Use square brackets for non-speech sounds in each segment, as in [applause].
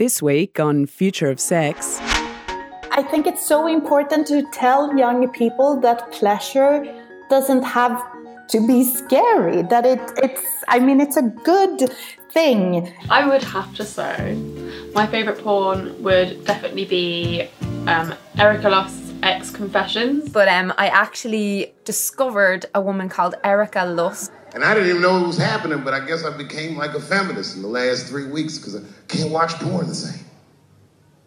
This week on Future of Sex. I think it's so important to tell young people that pleasure doesn't have to be scary, that it, it's, I mean, it's a good thing. I would have to say my favourite porn would definitely be um, Erika Lust's Ex Confessions. But um, I actually discovered a woman called Erika Lust and I didn't even know it was happening, but I guess I became like a feminist in the last three weeks because I can't watch porn the same.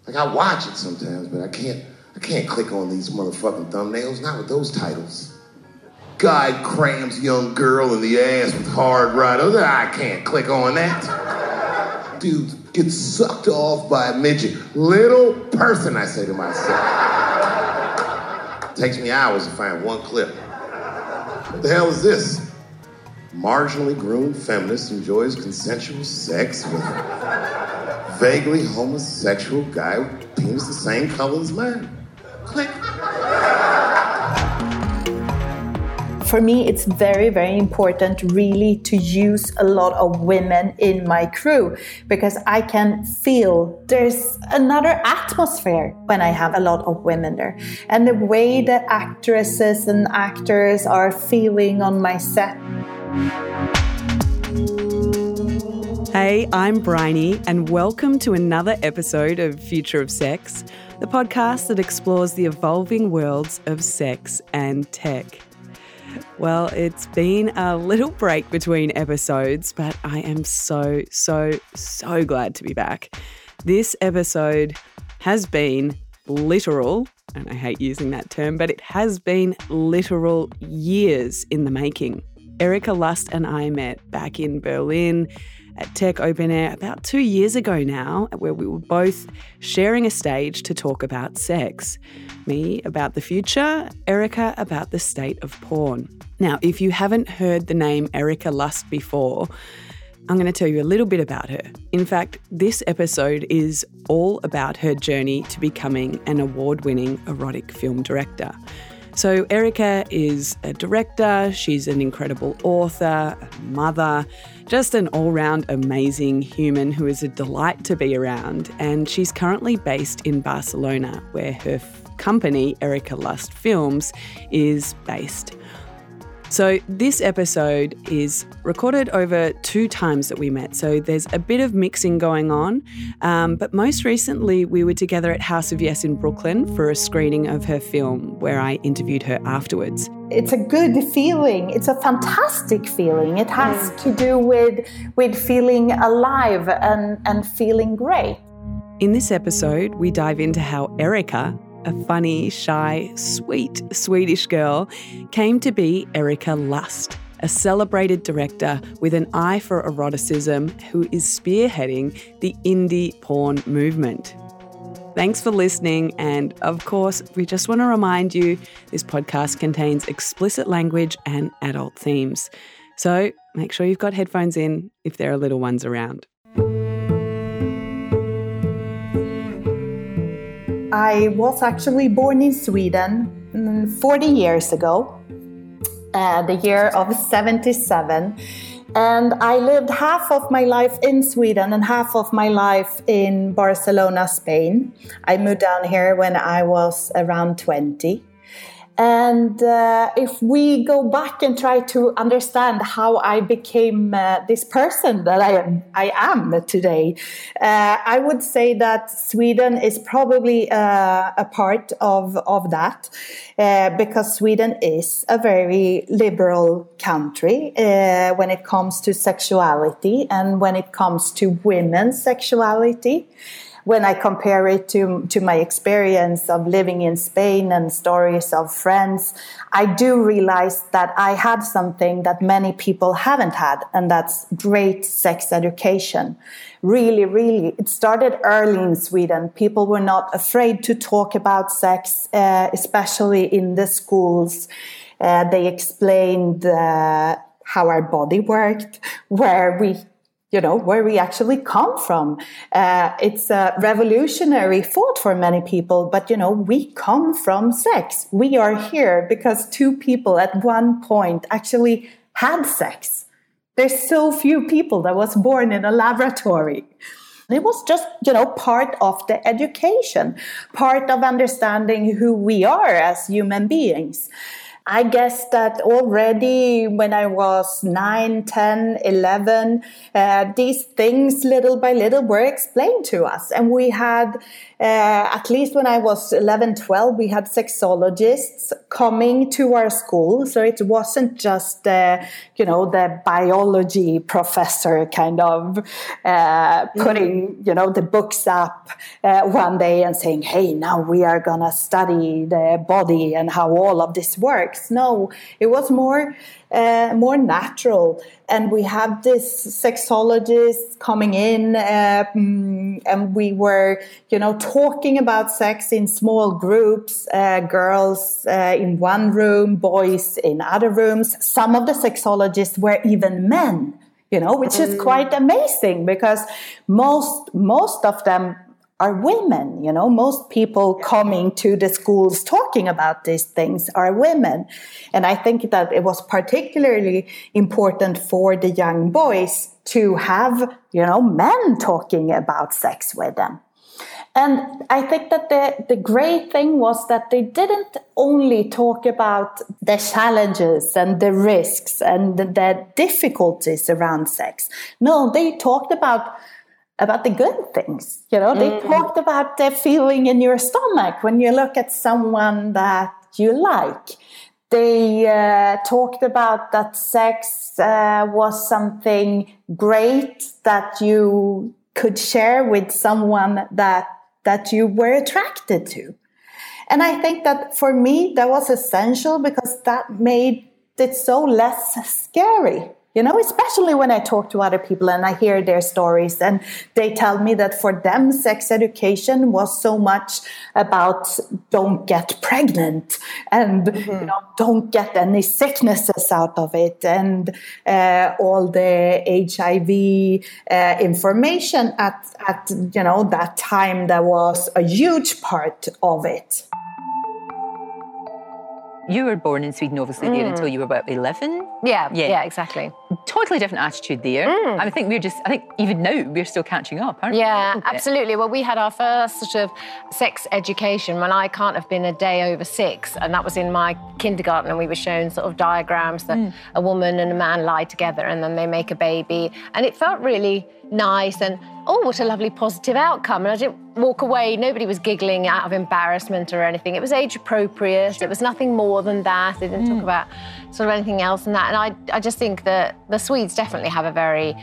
Like I watch it sometimes, but I can't I can't click on these motherfucking thumbnails, not with those titles. Guy crams young girl in the ass with hard right. Oh, I can't click on that. Dude gets sucked off by a midget. Little person, I say to myself. Takes me hours to find one clip. What the hell is this? Marginally groomed feminist enjoys consensual sex with a vaguely homosexual guy with penis the same color as mine. Click. For me, it's very, very important really to use a lot of women in my crew because I can feel there's another atmosphere when I have a lot of women there. And the way the actresses and actors are feeling on my set Hey, I'm Bryony, and welcome to another episode of Future of Sex, the podcast that explores the evolving worlds of sex and tech. Well, it's been a little break between episodes, but I am so, so, so glad to be back. This episode has been literal, and I hate using that term, but it has been literal years in the making. Erika Lust and I met back in Berlin at Tech Open Air about two years ago now, where we were both sharing a stage to talk about sex. Me about the future, Erika about the state of porn. Now, if you haven't heard the name Erika Lust before, I'm going to tell you a little bit about her. In fact, this episode is all about her journey to becoming an award winning erotic film director. So, Erika is a director, she's an incredible author, a mother, just an all round amazing human who is a delight to be around. And she's currently based in Barcelona, where her company, Erika Lust Films, is based. So, this episode is recorded over two times that we met. So, there's a bit of mixing going on. Um, but most recently, we were together at House of Yes in Brooklyn for a screening of her film where I interviewed her afterwards. It's a good feeling. It's a fantastic feeling. It has to do with, with feeling alive and, and feeling great. In this episode, we dive into how Erika a funny, shy, sweet Swedish girl, came to be Erika Lust, a celebrated director with an eye for eroticism who is spearheading the indie porn movement. Thanks for listening, and of course, we just want to remind you this podcast contains explicit language and adult themes. So make sure you've got headphones in if there are little ones around. I was actually born in Sweden mm, 40 years ago, uh, the year of 77. And I lived half of my life in Sweden and half of my life in Barcelona, Spain. I moved down here when I was around 20. And uh, if we go back and try to understand how I became uh, this person that I am, I am today, uh, I would say that Sweden is probably uh, a part of, of that uh, because Sweden is a very liberal country uh, when it comes to sexuality and when it comes to women's sexuality when I compare it to, to my experience of living in Spain and stories of friends, I do realize that I had something that many people haven't had, and that's great sex education. Really, really, it started early in Sweden. People were not afraid to talk about sex, uh, especially in the schools. Uh, they explained uh, how our body worked, where we you know, where we actually come from. Uh, it's a revolutionary thought for many people, but you know, we come from sex. We are here because two people at one point actually had sex. There's so few people that was born in a laboratory. It was just, you know, part of the education, part of understanding who we are as human beings. I guess that already when I was 9, 10, 11, uh, these things little by little were explained to us. And we had, at least when I was 11, 12, we had sexologists coming to our school. So it wasn't just, uh, you know, the biology professor kind of uh, putting, mm. you know, the books up uh, one day and saying, hey, now we are going to study the body and how all of this works. No, it was more uh, more natural. And we had this sexologist coming in, uh, mm, and we were, you know, talking about sex in small groups, uh, girls uh, in one room, boys in other rooms. Some of the sexologists were even men you know which is quite amazing because most most of them are women. You know, most people coming to the schools talking about these things are women. And I think that it was particularly important for the young boys to have, you know, men talking about sex with them. And I think that the, the great thing was that they didn't only talk about the challenges and the risks and the, the difficulties around sex. No, they talked about about the good things. You know, they mm. talked about the feeling in your stomach when you look at someone that you like. They uh, talked about that sex uh, was something great that you could share with someone that that you were attracted to. And I think that for me that was essential because that made it so less scary you know especially when i talk to other people and i hear their stories and they tell me that for them sex education was so much about don't get pregnant and mm-hmm. you know don't get any sicknesses out of it and uh, all the hiv uh, information at at you know that time that was a huge part of it you were born in Sweden, obviously, mm. there until you were about 11. Yeah, yeah, yeah, exactly. Totally different attitude there. Mm. I think we're just, I think even now we're still catching up, aren't yeah, we? Yeah, absolutely. Well, we had our first sort of sex education when I can't have been a day over six, and that was in my kindergarten, and we were shown sort of diagrams that mm. a woman and a man lie together and then they make a baby. And it felt really nice and oh, what a lovely positive outcome. And I didn't walk away. Nobody was giggling out of embarrassment or anything. It was age appropriate. It was nothing more than that. They didn't mm. talk about sort of anything else than that. And I, I just think that the Swedes definitely have a very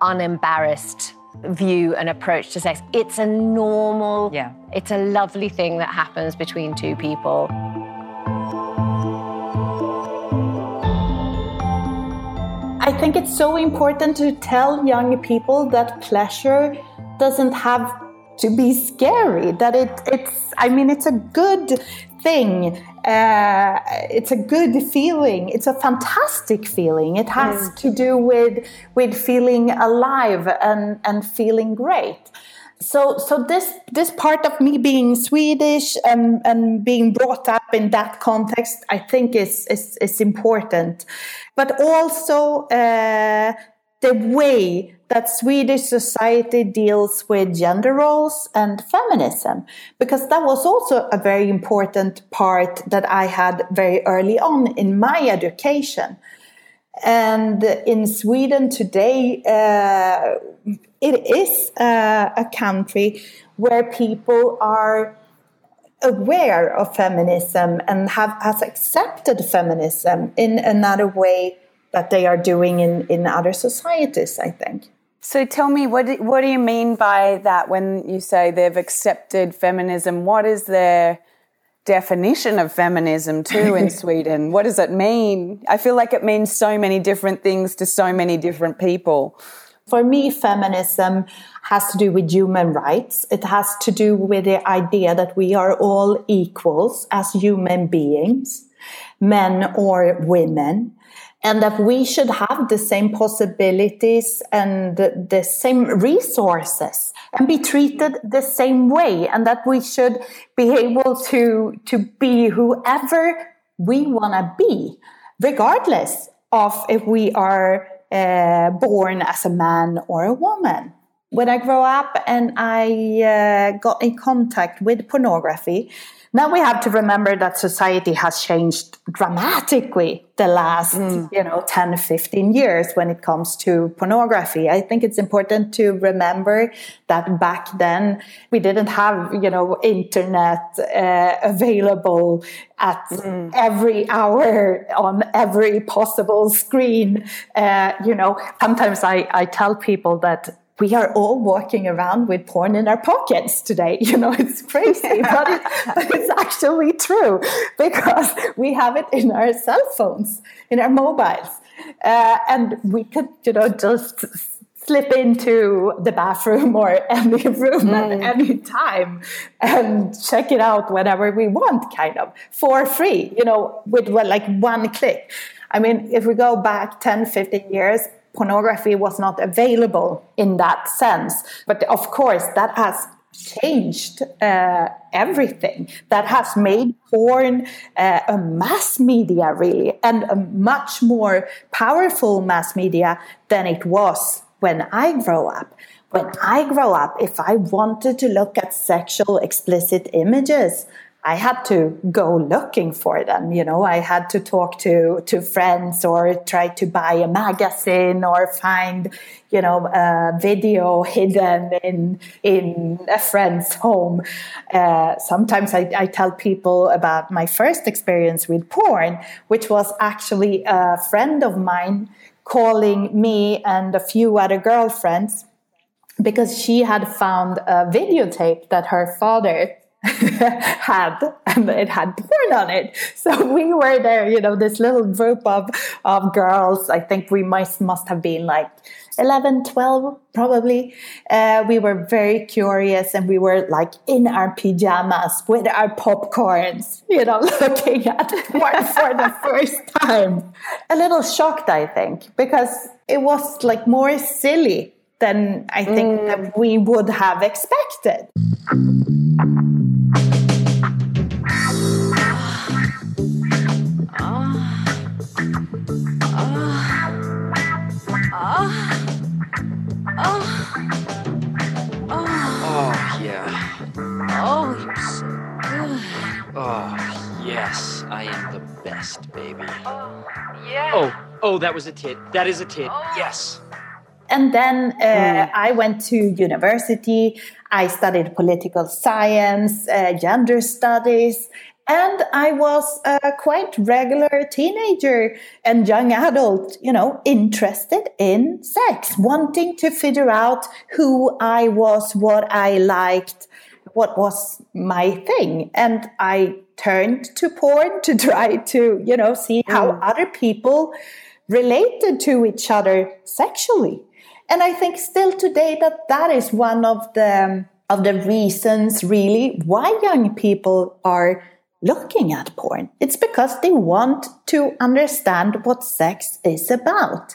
unembarrassed view and approach to sex. It's a normal, yeah. it's a lovely thing that happens between two people. I think it's so important to tell young people that pleasure doesn't have to be scary that it it's i mean it's a good thing uh, it's a good feeling it's a fantastic feeling it has mm. to do with with feeling alive and and feeling great so so this this part of me being swedish and and being brought up in that context i think is is, is important but also uh, the way that Swedish society deals with gender roles and feminism, because that was also a very important part that I had very early on in my education. And in Sweden today, uh, it is uh, a country where people are aware of feminism and have has accepted feminism in another way that they are doing in, in other societies, I think. So tell me, what do, what do you mean by that when you say they've accepted feminism? What is their definition of feminism too in [laughs] Sweden? What does it mean? I feel like it means so many different things to so many different people. For me, feminism has to do with human rights. It has to do with the idea that we are all equals as human beings, men or women, and that we should have the same possibilities and the same resources and be treated the same way and that we should be able to, to be whoever we want to be, regardless of if we are uh, born as a man or a woman. When I grow up and I uh, got in contact with pornography, now we have to remember that society has changed dramatically the last mm. you know 10 15 years when it comes to pornography i think it's important to remember that back then we didn't have you know internet uh, available at mm. every hour on every possible screen uh, you know sometimes I, I tell people that we are all walking around with porn in our pockets today. [laughs] You know, it's crazy, [laughs] but, it, but, it's actually true because we have it in our cell phones, in our mobiles. Uh, and we could, you know, just slip into the bathroom or [laughs] any room mm. at any time and check it out whenever we want, kind of for free, you know, with like one click. I mean, if we go back 10, 15 years, pornography was not available in that sense. But of course, that has changed uh, everything. That has made porn uh, a mass media, really, and a much more powerful mass media than it was when I grow up. When I grow up, if I wanted to look at sexual explicit images, I had to go looking for them. You know, I had to talk to, to friends or try to buy a magazine or find, you know, a video hidden in, in a friend's home. Uh, sometimes I, I tell people about my first experience with porn, which was actually a friend of mine calling me and a few other girlfriends because she had found a videotape that her father [laughs] had and it had porn on it. So we were there you know this little group of of girls. I think we must must have been like 11 12 probably. Uh, we were very curious and we were like in our pajamas with our popcorns you know [laughs] looking at porn for the [laughs] first time. A little shocked i think because it was like more silly than i think mm. that we would have expected Oh, yes, I am the best, baby. Oh, yeah. Oh, oh, that was a tit. That is a tit. Oh. Yes. And then uh, mm. I went to university. I studied political science, uh, gender studies, and I was a quite regular teenager and young adult, you know, interested in sex, wanting to figure out who I was, what I liked, what was my thing. And I turned to porn to try to, you know, see how mm. other people related to each other sexually. And I think still today that that is one of the of the reasons really why young people are looking at porn. It's because they want to understand what sex is about.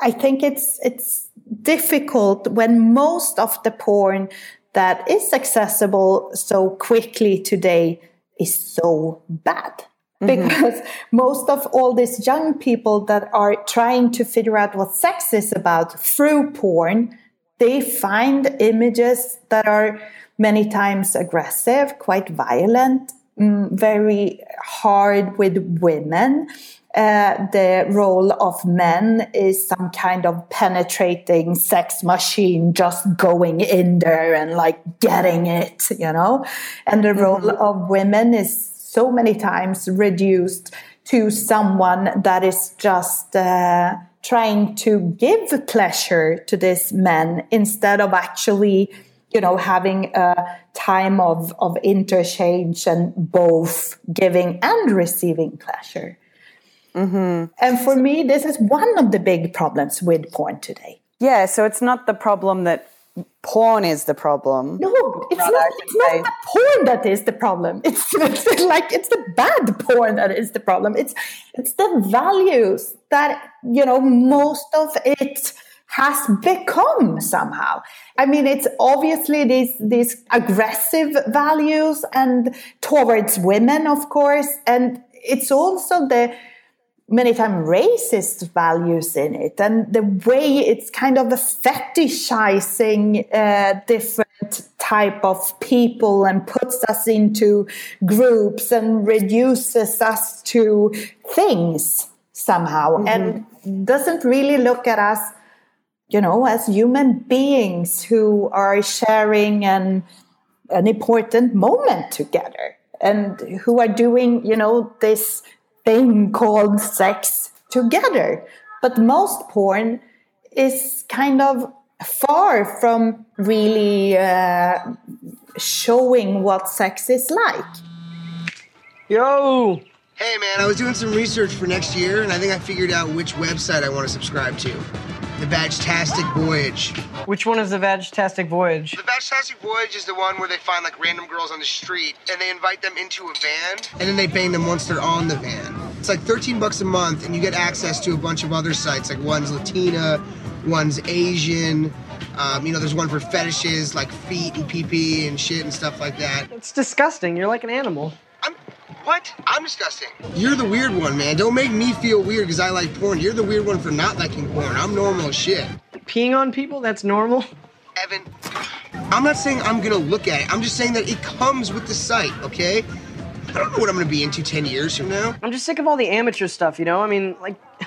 I think it's it's difficult when most of the porn that is accessible so quickly today is so bad. Mm-hmm. Because most of all these young people that are trying to figure out what sex is about through porn, they find images that are many times aggressive, quite violent, mm, very hard with women, uh, the role of men is some kind of penetrating sex machine just going in there and like getting it, you know? And the role mm-hmm. of women is so many times reduced to someone that is just uh, trying to give pleasure to this men instead of actually you know having a time of of interchange and both giving and receiving pleasure Mm-hmm. And for me, this is one of the big problems with porn today. Yeah, so it's not the problem that porn is the problem. No, it's not. not it's not the porn that is the problem. [laughs] It's, it's like it's the bad porn that is the problem. It's it's the values that you know most of it has become somehow. I mean, it's obviously these these aggressive values and towards women, of course, and it's also the many times racist values in it and the way it's kind of a fetishizing uh, different type of people and puts us into groups and reduces us to things somehow mm-hmm. and doesn't really look at us you know as human beings who are sharing an an important moment together and who are doing you know this thing called sex together. But most porn is kind of far from really uh, showing what sex is like. Yo! Hey man, I was doing some research for next year and I think I figured out which website I want to subscribe to. The Vagtastic Voyage. Which one is the Vagtastic Voyage? The Vagtastic Voyage is the one where they find like random girls on the street and they invite them into a van and then they bang them once they're on the van. It's like 13 bucks a month and you get access to a bunch of other sites like one's Latina, one's Asian. Um, you know, there's one for fetishes like feet and pee pee and shit and stuff like that. It's disgusting. You're like an animal. I'm what? I'm disgusting. You're the weird one, man. Don't make me feel weird because I like porn. You're the weird one for not liking porn. I'm normal as shit. Peeing on people? That's normal? Evan, I'm not saying I'm gonna look at it. I'm just saying that it comes with the site, okay? I don't know what I'm gonna be into 10 years from now. I'm just sick of all the amateur stuff, you know? I mean, like, [laughs]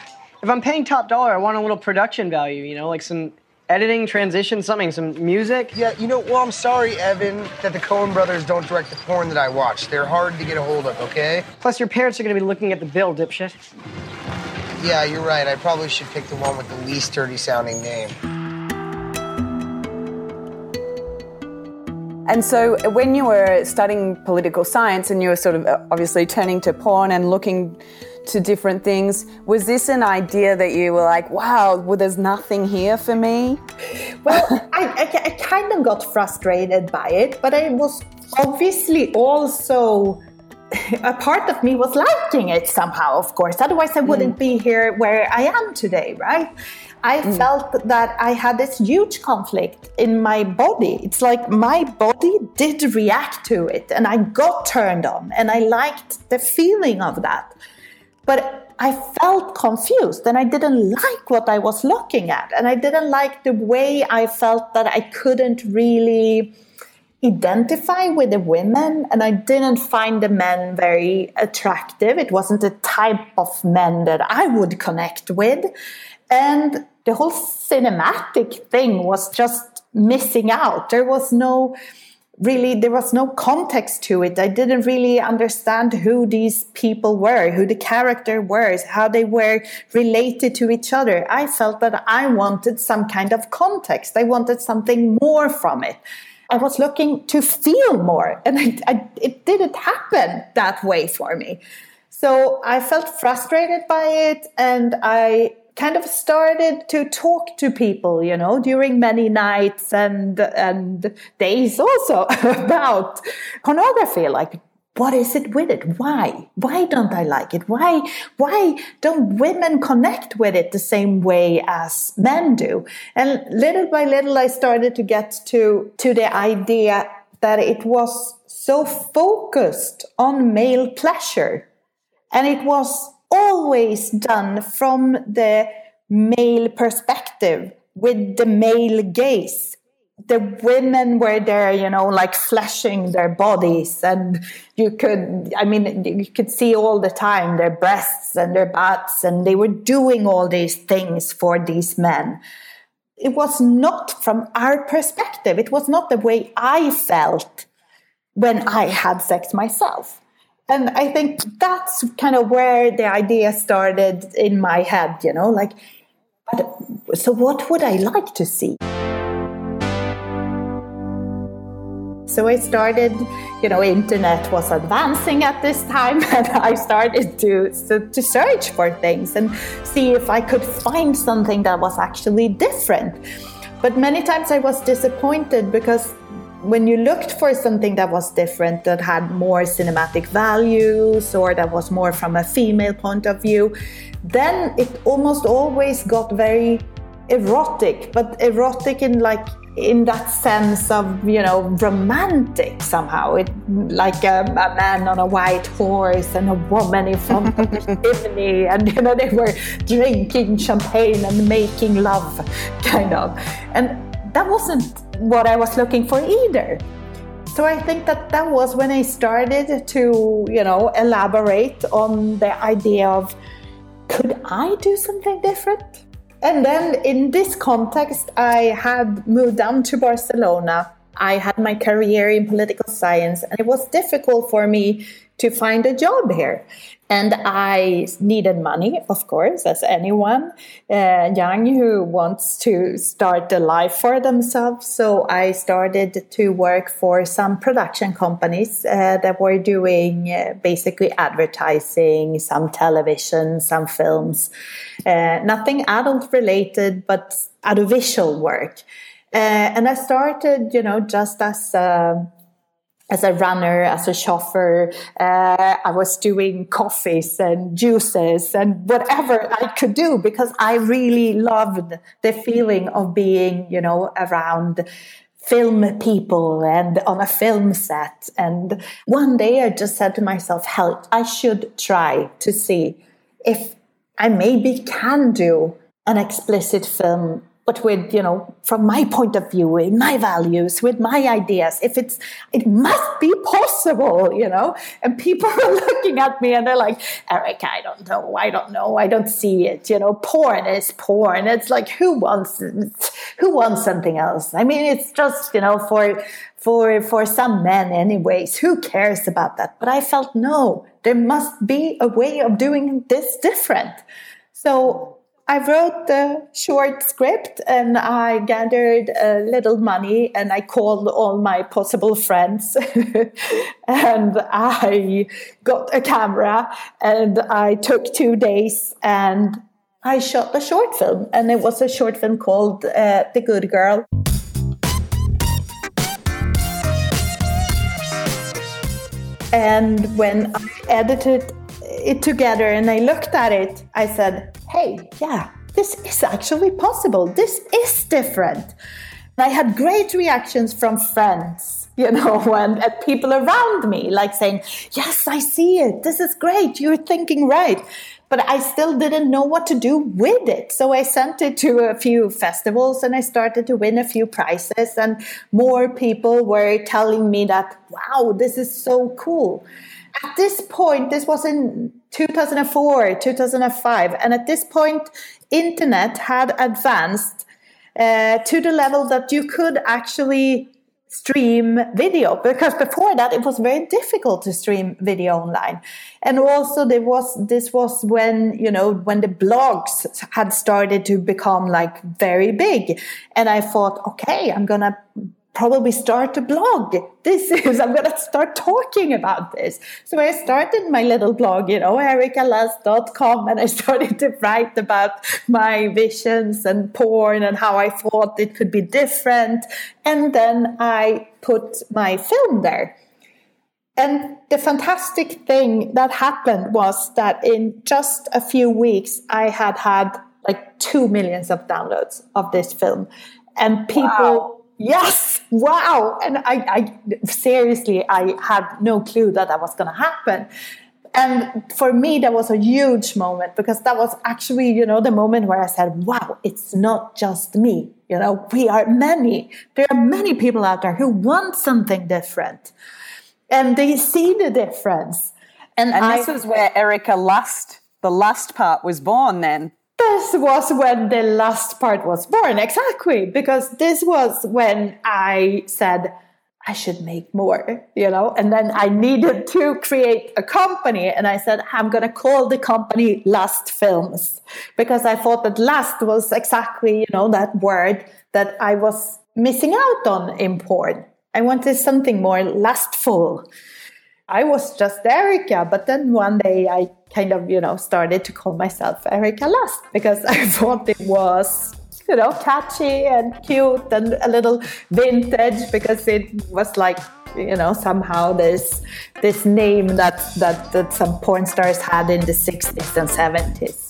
if I'm paying top dollar, I want a little production value, you know? Like some editing, transition, something, some music. Yeah, you know, well, I'm sorry, Evan, that the Coen brothers don't direct the porn that I watch. They're hard to get a hold of, okay? Plus, your parents are gonna be looking at the bill, dipshit. Yeah, you're right. I probably should pick the one with the least dirty sounding name. And so, when you were studying political science and you were sort of uh, obviously turning to porn and looking to different things. Was this an idea that you were like, wow, well, there's nothing here for me? Well, I, I, I kind of got frustrated by it, but I was obviously also a part of me was liking it somehow, of course. Otherwise, I wouldn't mm. be here where I am today, right? I mm. felt that I had this huge conflict in my body. It's like my body did react to it, and I got turned on, and I liked the feeling of that. But I felt confused and I didn't like what I was looking at. And I didn't like the way I felt that I couldn't really identify with the women and I didn't find the men very attractive. It wasn't the type of men that I would connect with. And the whole cinematic thing was just missing out. There was no really there was no context to it. I didn't really understand who these people were who the character was how they were related to each other. I felt that i wanted some kind of context. I wanted something more from it. I was looking to feel more and I, I, it didn't happen that way for me. So i felt frustrated by it and i kind of started to talk to people, you know, during many nights and and days also [laughs] about pornography. Like, what is it with it? Why? Why don't I like it? Why? Why don't women connect with it the same way as men do? And little by little, I started to get to to the idea that it was so focused on male pleasure, and it was always done from the male perspective with the male gaze. The women were there you know like flashing their bodies and you could i mean you could see all the time their breasts and their butts and they were doing all these things for these men. It was not from our perspective. It was not the way i felt when i had sex myself and I think that's kind of where the idea started in my head, you know, like, but so what would I like to see? So I started, you know, internet was advancing at this time, [laughs] and I started to, to, to search for things and see if I could find something that was actually different. But many times I was disappointed because when you looked for something that was different, that had more cinematic values, or that was more from a female point of view, then it almost always got very erotic, but erotic in like in that sense of you know romantic somehow. It like a, a, man on a white horse and a woman in front of the [laughs] chimney and you know they were drinking champagne and making love [laughs] kind of. And that wasn't what i was looking for either so i think that that was when i started to you know elaborate on the idea of could i do something different and then in this context, I had moved down to Barcelona. I had my career in political science, and it was difficult for me to find a job here. And I needed money, of course, as anyone uh, young who wants to start a life for themselves. So I started to work for some production companies uh, that were doing uh, basically advertising, some television, some films, uh, nothing adult related, but audiovisual work. Uh, and I started, you know, just as a as a runner, as a chauffeur, uh, I was doing coffees and juices and whatever I could do because I really loved the feeling of being, you know, around film people and on a film set. And one day I just said to myself, hell, I should try to see if I maybe can do an explicit film but with you know from my point of view in my values with my ideas if it's it must be possible you know? And people [laughs] are looking at me and they're like eric i don't know i don't know i don't see it you know? Porn is porn. It's like who wants who wants something else? I mean it's just you know for for for some men anyways who cares about that? But i felt no there must be a way of doing this different. So I wrote the short script and I gathered a little money and I called all my possible friends [laughs] and I got a camera and I took two days and I shot the short film and it was a short film called uh, The Good Girl. And when I edited it together and I looked at it, I said, hey, yeah, this is actually possible. This is different. I had great reactions from friends, you know, [laughs] and, and people around me, like saying, Yes, I see it. This is great. You're thinking right. But I still didn't know what to do with it. So I sent it to a few festivals and I started to win a few prizes. And more people were telling me that, wow, this is so cool at this point, this was in 2004, 2005, and at this point, internet had advanced uh, to the level that you could actually stream video because before that it was very difficult to stream video online. And also there was this was when you know when the blogs had started to become like very big. And i thought okay i'm gonna probably start a blog. This is, I'm going to start talking about this. So I started my little blog, you know, erikalust.com, and I started to write about my visions and porn and how I thought it could be different. And then I put my film there. And the fantastic thing that happened was that in just a few weeks, I had had like two millions of downloads of this film. And people, wow yes, wow. And I, I seriously, I had no clue that that was going to happen. And for me, that was a huge moment because that was actually, you know, the moment where I said, wow, it's not just me. You know, we are many. There are many people out there who want something different and they see the difference. And, and I, this was where Erika Lust, the lust part was born then this was when the last part was born exactly because this was when i said i should make more you know? And then i needed to create a company and i said i'm going to call the company Lust Films because i thought that last was exactly you know that word that i was missing out on in porn. I wanted something more lustful. I was just Erika, but then one day I kind of, you know, started to call myself Erika Lust because [laughs] I thought it was, you know, catchy and cute and a little vintage because it was like, you know, somehow this this name that that, that some porn stars had in the 60s and 70s.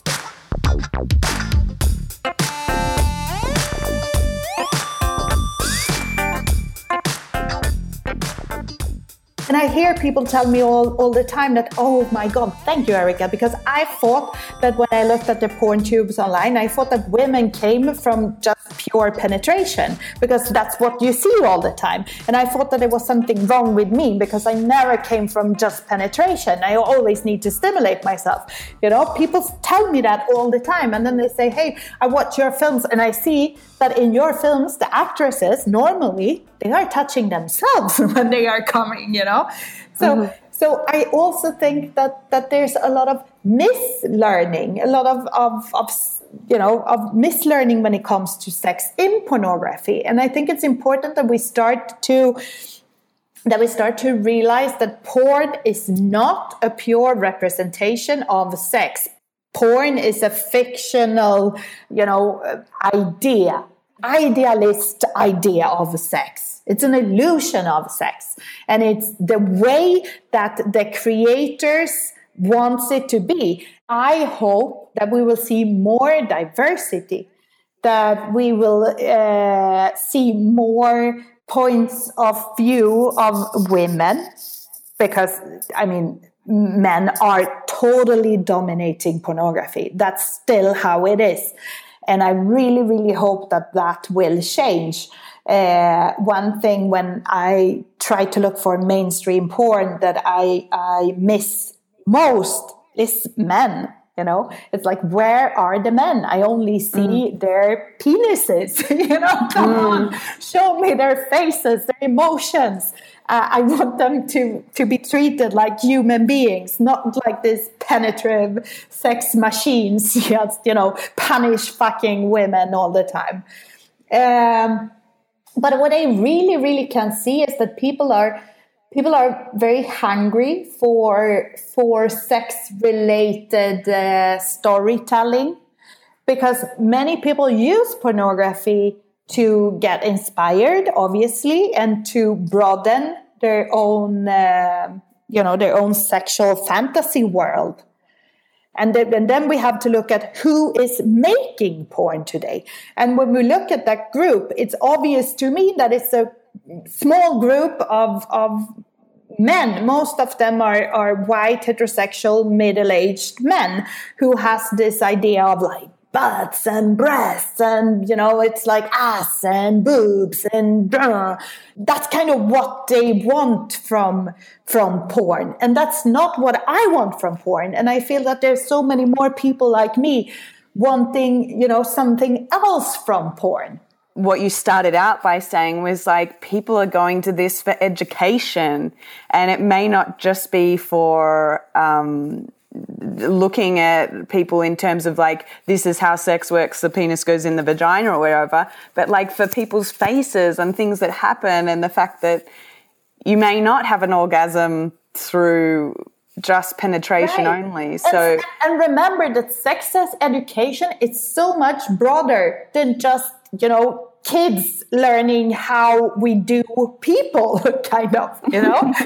And I hear people tell me all, all the time that, oh my God, thank you, Erika, because I thought that when I looked at the porn tubes online, I thought that women came from just pure penetration because that's what you see all the time. And I thought that there was something wrong with me because I never came from just penetration. I always need to stimulate myself. You know, people tell me that all the time. And then they say, hey, I watch your films and I see that in your films, the actresses normally they are touching themselves [laughs] when they are coming, you know. So mm-hmm. so I also think that that there's a lot of mislearning, a lot of, of, of you know of mislearning when it comes to sex in pornography. And I think it's important that we start to that we start to realize that porn is not a pure representation of sex porn is a fictional, you know, idea, idealist idea of sex. It's an illusion of sex. And it's the way that the creators wants it to be. I hope that we will see more diversity, that we will uh, see more points of view of women, because I mean, men are totally dominating pornography. That's still how it is. And I really, really hope that that will change. Uh, one thing when I try to look for mainstream porn that I, I miss most is men. You know, it's like, where are the men? I only see mm. their penises. [laughs] you know, come mm. on, show me their faces, their emotions uh, I want them to to be treated like human beings, not like these penetrative sex machines. [laughs] Just you know, punish fucking women all the time. Um, but what I really, really can see is that people are people are very hungry for for sex related uh, storytelling because many people use pornography to get inspired, obviously, and to broaden their own, uh, you know, their own sexual fantasy world. And then, and then we have to look at who is making porn today. And when we look at that group, it's obvious to me that it's a small group of, of men most of them are, are white heterosexual middle-aged men who has this idea of like butts and breasts and you know it's like ass and boobs and uh, that's kind of what they want from from porn. And that's not what i want from porn. And i feel that there's so many more people like me wanting you know something else from porn. What you started out by saying was like people are going to this for education. And it may not just be for um, looking at people in terms of like this is how sex works the penis goes in the vagina or wherever but like for people's faces and things that happen and the fact that you may not have an orgasm through just penetration right. only so and, and remember that sex as education is so much broader than just you know kids learning how we do people [laughs] kind of you know? [laughs]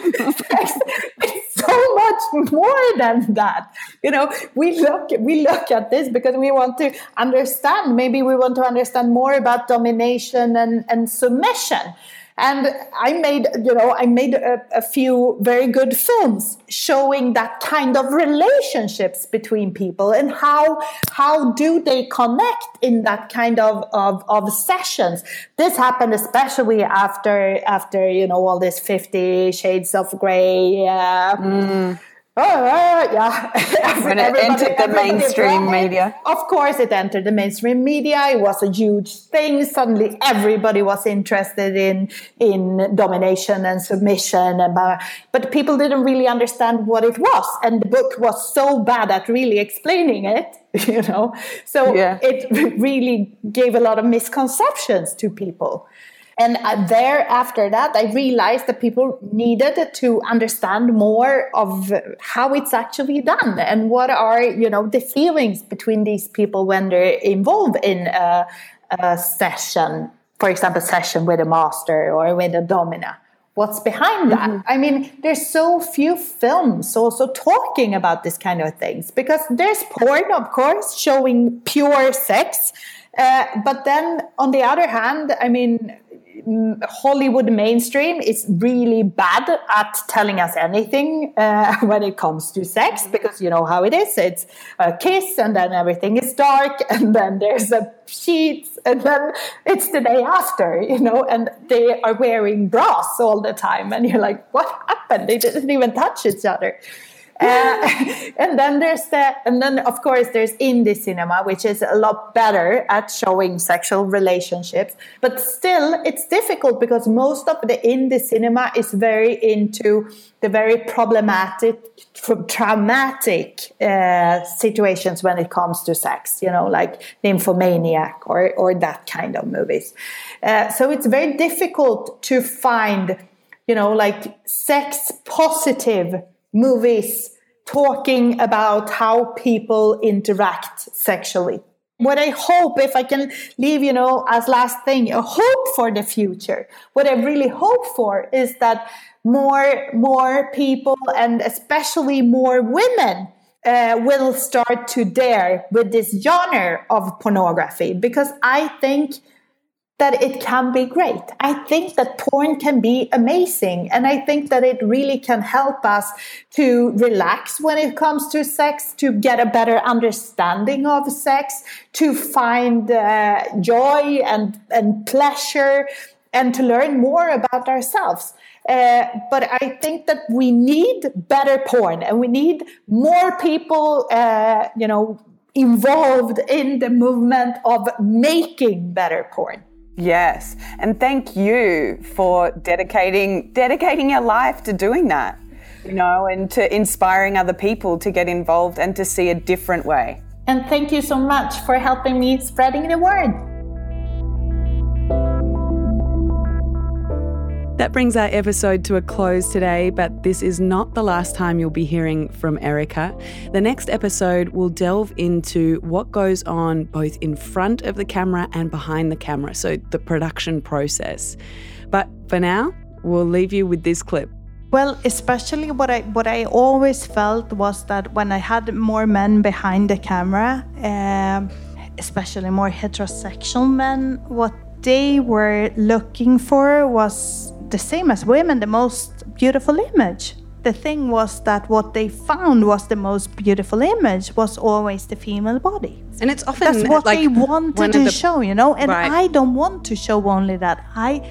It's so much more than that you know? We look we look at this because we want to understand. Maybe we want to understand more about domination and and submission and I made, you know, I made a, a, few very good films showing that kind of relationships between people and how how do they connect in that kind of of, of sessions. This happened especially after after you know all this Fifty Shades of Grey. Uh, mm oh, yeah. [laughs] when it entered the mainstream media. Of course, it entered the mainstream media. It was a huge thing. Suddenly, everybody was interested in in domination and submission, and uh, but people didn't really understand what it was. And the book was so bad at really explaining it, [laughs] you know. So yeah. it [laughs] really gave a lot of misconceptions to people. And uh, there, after that, I realized that people needed to understand more of how it's actually done and what are, you know, the feelings between these people when they're involved in a, a session, for example, session with a master or with a domina what's behind that. Mm-hmm. I mean, there's so few films also talking about this kind of things because there's porn, of course, showing pure sex. Uh, but then on the other hand, I mean, Hollywood mainstream is really bad at telling us anything uh, [laughs] when it comes to sex because you know how it is. It's a kiss and then everything is dark [laughs] and then there's a sheets and then it's the day after, you know, and they are wearing bras all the time and you're like, what happened? They didn't even touch each other. Uh, [laughs] and then there's the, and then of course there's indie cinema, which is a lot better at showing sexual relationships. But still, it's difficult because most of the indie cinema is very into the very problematic, traumatic uh, situations when it comes to sex. You know, like Nymphomaniac or or that kind of movies. Uh, so it's very difficult to find, you know, like sex positive movies talking about how people interact sexually. What I hope, if I can leave, you know, as last thing, a hope for the future. What I really hope for is that more, more people and especially more women uh, will start to dare with this genre of pornography because I think that it can be great. I think that porn can be amazing. And I think that it really can help us to relax when it comes to sex, to get a better understanding of sex, to find uh, joy and, and pleasure, and to learn more about ourselves. Uh, but I think that we need better porn and we need more people, uh, you know, involved in the movement of making better porn. Yes. And thank you for dedicating dedicating your life to doing that. You know, and to inspiring other people to get involved and to see a different way. And thank you so much for helping me spreading the word. That brings our episode to a close today, but this is not the last time you'll be hearing from Erika. The next episode will delve into what goes on both in front of the camera and behind the camera, so the production process. But for now, we'll leave you with this clip. Well, especially what I what I always felt was that when I had more men behind the camera, uh, especially more heterosexual men, what they were looking for was the same as women, the most beautiful image. The thing was that what they found was the most beautiful image was always the female body. And it's often that's what like they wanted to the, show, you know. And right. I don't want to show only that. I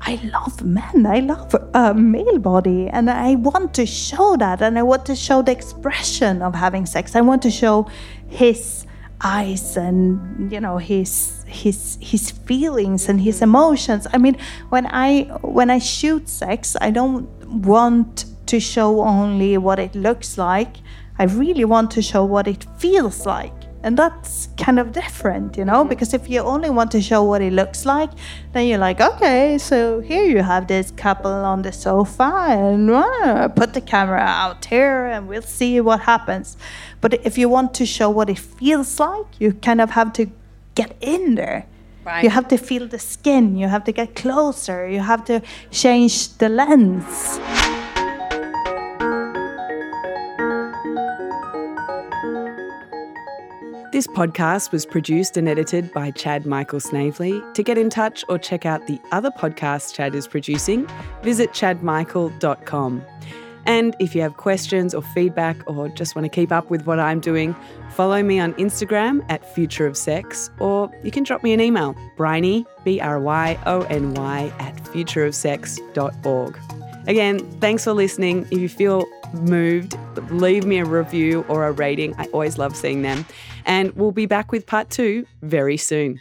I love men. I love a male body, and I want to show that. And I want to show the expression of having sex. I want to show his eyes and you know his his his feelings and his emotions. I mean when i when i shoot sex i don't want to show only what it looks like. I really want to show what it feels like. And that's kind of different you know because if you only want to show what it looks like then you're like okay so here you have this couple on the sofa and uh, put the camera out here and we'll see what happens but if you want to show what it feels like you kind of have to get in there right. you have to feel the skin you have to get closer you have to change the lens This podcast was produced and edited by Chad Michael Snavely. To get in touch or check out the other podcasts Chad is producing, visit chadmichael.com. And if you have questions or feedback or just want to keep up with what I'm doing, follow me on Instagram at Future of Sex, or you can drop me an email, Bryony, B R Y O N Y, at futureofsex.org. Again, thanks for listening. If you feel moved, leave me a review or a rating. I always love seeing them. And we'll be back with part two very soon.